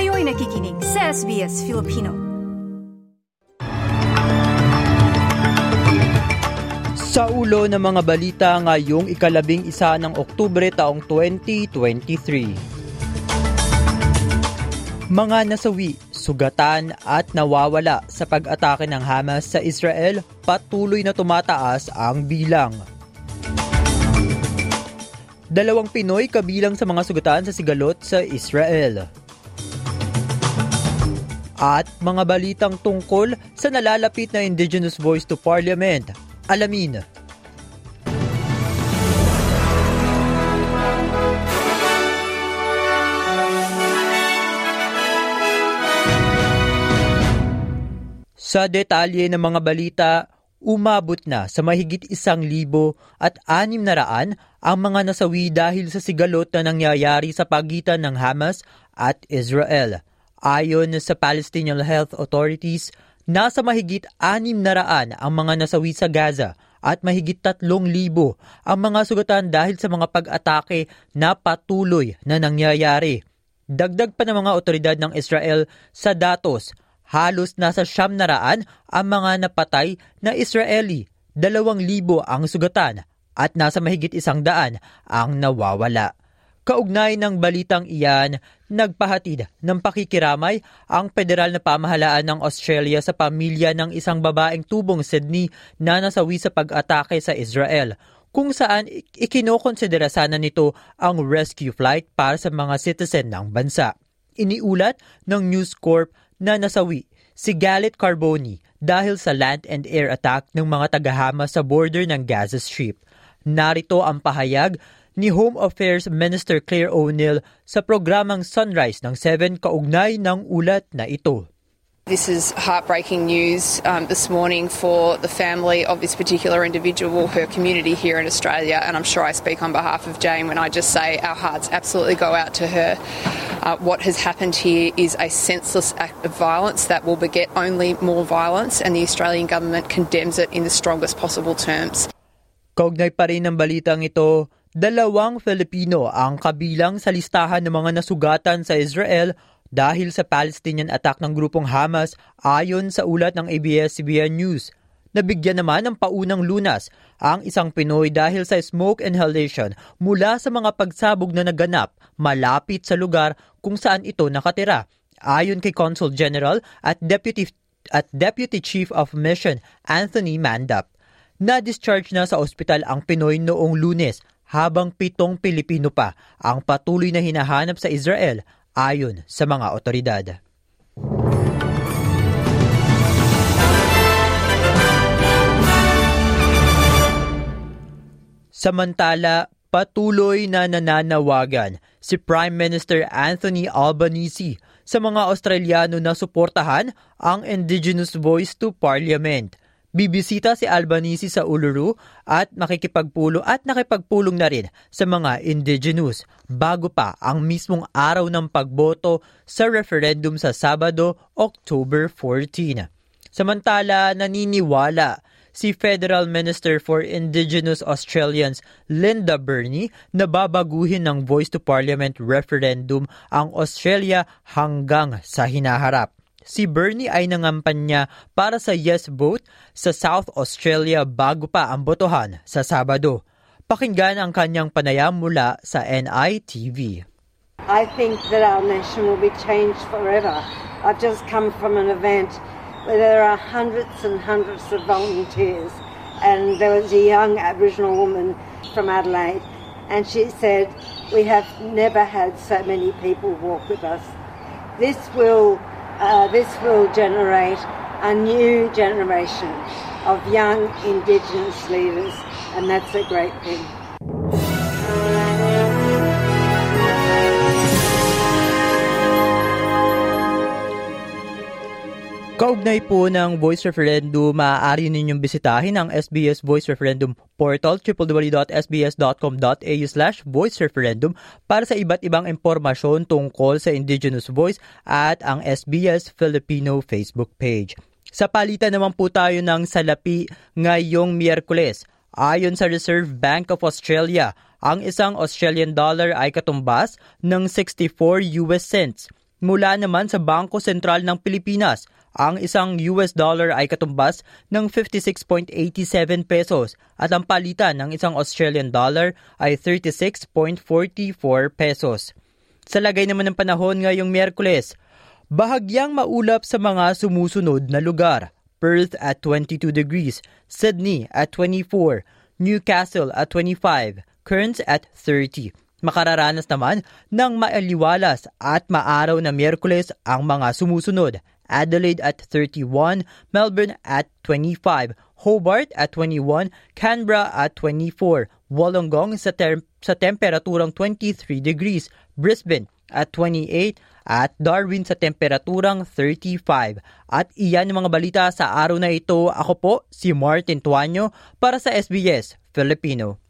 Kayo'y nakikinig sa SBS Filipino. Sa ulo ng mga balita ngayong ikalabing isa ng Oktubre taong 2023. Mga nasawi, sugatan at nawawala sa pag-atake ng Hamas sa Israel, patuloy na tumataas ang bilang. Dalawang Pinoy kabilang sa mga sugatan sa sigalot sa Israel. At mga balitang tungkol sa nalalapit na Indigenous Voice to Parliament. Alamin. Sa detalye ng mga balita, umabot na sa mahigit isang libo at anim na raan ang mga nasawi dahil sa sigalot na nangyayari sa pagitan ng Hamas at Israel. Ayon sa Palestinian Health Authorities, nasa mahigit anim na raan ang mga nasawi sa Gaza at mahigit tatlong libo ang mga sugatan dahil sa mga pag-atake na patuloy na nangyayari. Dagdag pa ng mga otoridad ng Israel sa datos halos nasa siyam na raan ang mga napatay na Israeli, dalawang libo ang sugatan at nasa mahigit isang daan ang nawawala. Kaugnay ng balitang iyan, nagpahatid ng pakikiramay ang federal na pamahalaan ng Australia sa pamilya ng isang babaeng tubong Sydney na nasawi sa pag-atake sa Israel kung saan ikinokonsidera sana nito ang rescue flight para sa mga citizen ng bansa. Iniulat ng News Corp na nasawi si Galit Carboni dahil sa land and air attack ng mga tagahama sa border ng Gaza Strip. Narito ang pahayag ni Home Affairs Minister Claire O'Neill sa programang Sunrise ng 7 kaugnay ng ulat na ito. This is heartbreaking news um, this morning for the family of this particular individual, her community here in Australia, and I'm sure I speak on behalf of Jane when I just say our hearts absolutely go out to her. Uh, what has happened here is a senseless act of violence that will beget only more violence, and the Australian government condemns it in the strongest possible terms. Kaugnay pa rin ng balitang ito, dalawang Filipino ang kabilang sa listahan ng mga nasugatan sa Israel dahil sa Palestinian attack ng grupong Hamas ayon sa ulat ng ABS-CBN News. Nabigyan naman ng paunang lunas ang isang Pinoy dahil sa smoke inhalation mula sa mga pagsabog na naganap malapit sa lugar kung saan ito nakatira. Ayon kay Consul General at Deputy at Deputy Chief of Mission Anthony Mandap. Na-discharge na sa ospital ang Pinoy noong lunes habang pitong Pilipino pa ang patuloy na hinahanap sa Israel ayon sa mga otoridad. Samantala, patuloy na nananawagan si Prime Minister Anthony Albanese sa mga Australiano na suportahan ang Indigenous Voice to Parliament – Bibisita si Albanese sa Uluru at makikipagpulong at nakipagpulong na rin sa mga indigenous bago pa ang mismong araw ng pagboto sa referendum sa Sabado, October 14. Samantala, naniniwala si Federal Minister for Indigenous Australians Linda Burney na babaguhin ng Voice to Parliament referendum ang Australia hanggang sa hinaharap. Si Bernie ay nangampanya para sa yes vote sa South Australia bago pa ang botohan sa Sabado. Pakinggan ang kanyang panayam mula sa NITV. I think that our nation will be changed forever. I've just come from an event where there are hundreds and hundreds of volunteers and there was a young Aboriginal woman from Adelaide and she said, we have never had so many people walk with us. This will uh, this will generate a new generation of young Indigenous leaders, and that's a great thing. Kaugnay po ng Voice Referendum, maaari ninyong bisitahin ang SBS Voice Referendum portal www.sbs.com.au slash voice referendum para sa iba't ibang impormasyon tungkol sa Indigenous Voice at ang SBS Filipino Facebook page. Sa palitan naman po tayo ng salapi ngayong Miyerkules. Ayon sa Reserve Bank of Australia, ang isang Australian dollar ay katumbas ng 64 US cents Mula naman sa Bangko Sentral ng Pilipinas, ang isang US dollar ay katumbas ng 56.87 pesos at ang palitan ng isang Australian dollar ay 36.44 pesos. Sa lagay naman ng panahon ngayong Miyerkules, bahagyang maulap sa mga sumusunod na lugar. Perth at 22 degrees, Sydney at 24, Newcastle at 25, Cairns at 30. Makararanas naman ng maaliwalas at maaraw na Miyerkules ang mga sumusunod. Adelaide at 31, Melbourne at 25, Hobart at 21, Canberra at 24, Wollongong sa, ter- sa temperaturang 23 degrees, Brisbane at 28, at Darwin sa temperaturang 35. At iyan ang mga balita sa araw na ito. Ako po si Martin Tuanyo para sa SBS Filipino.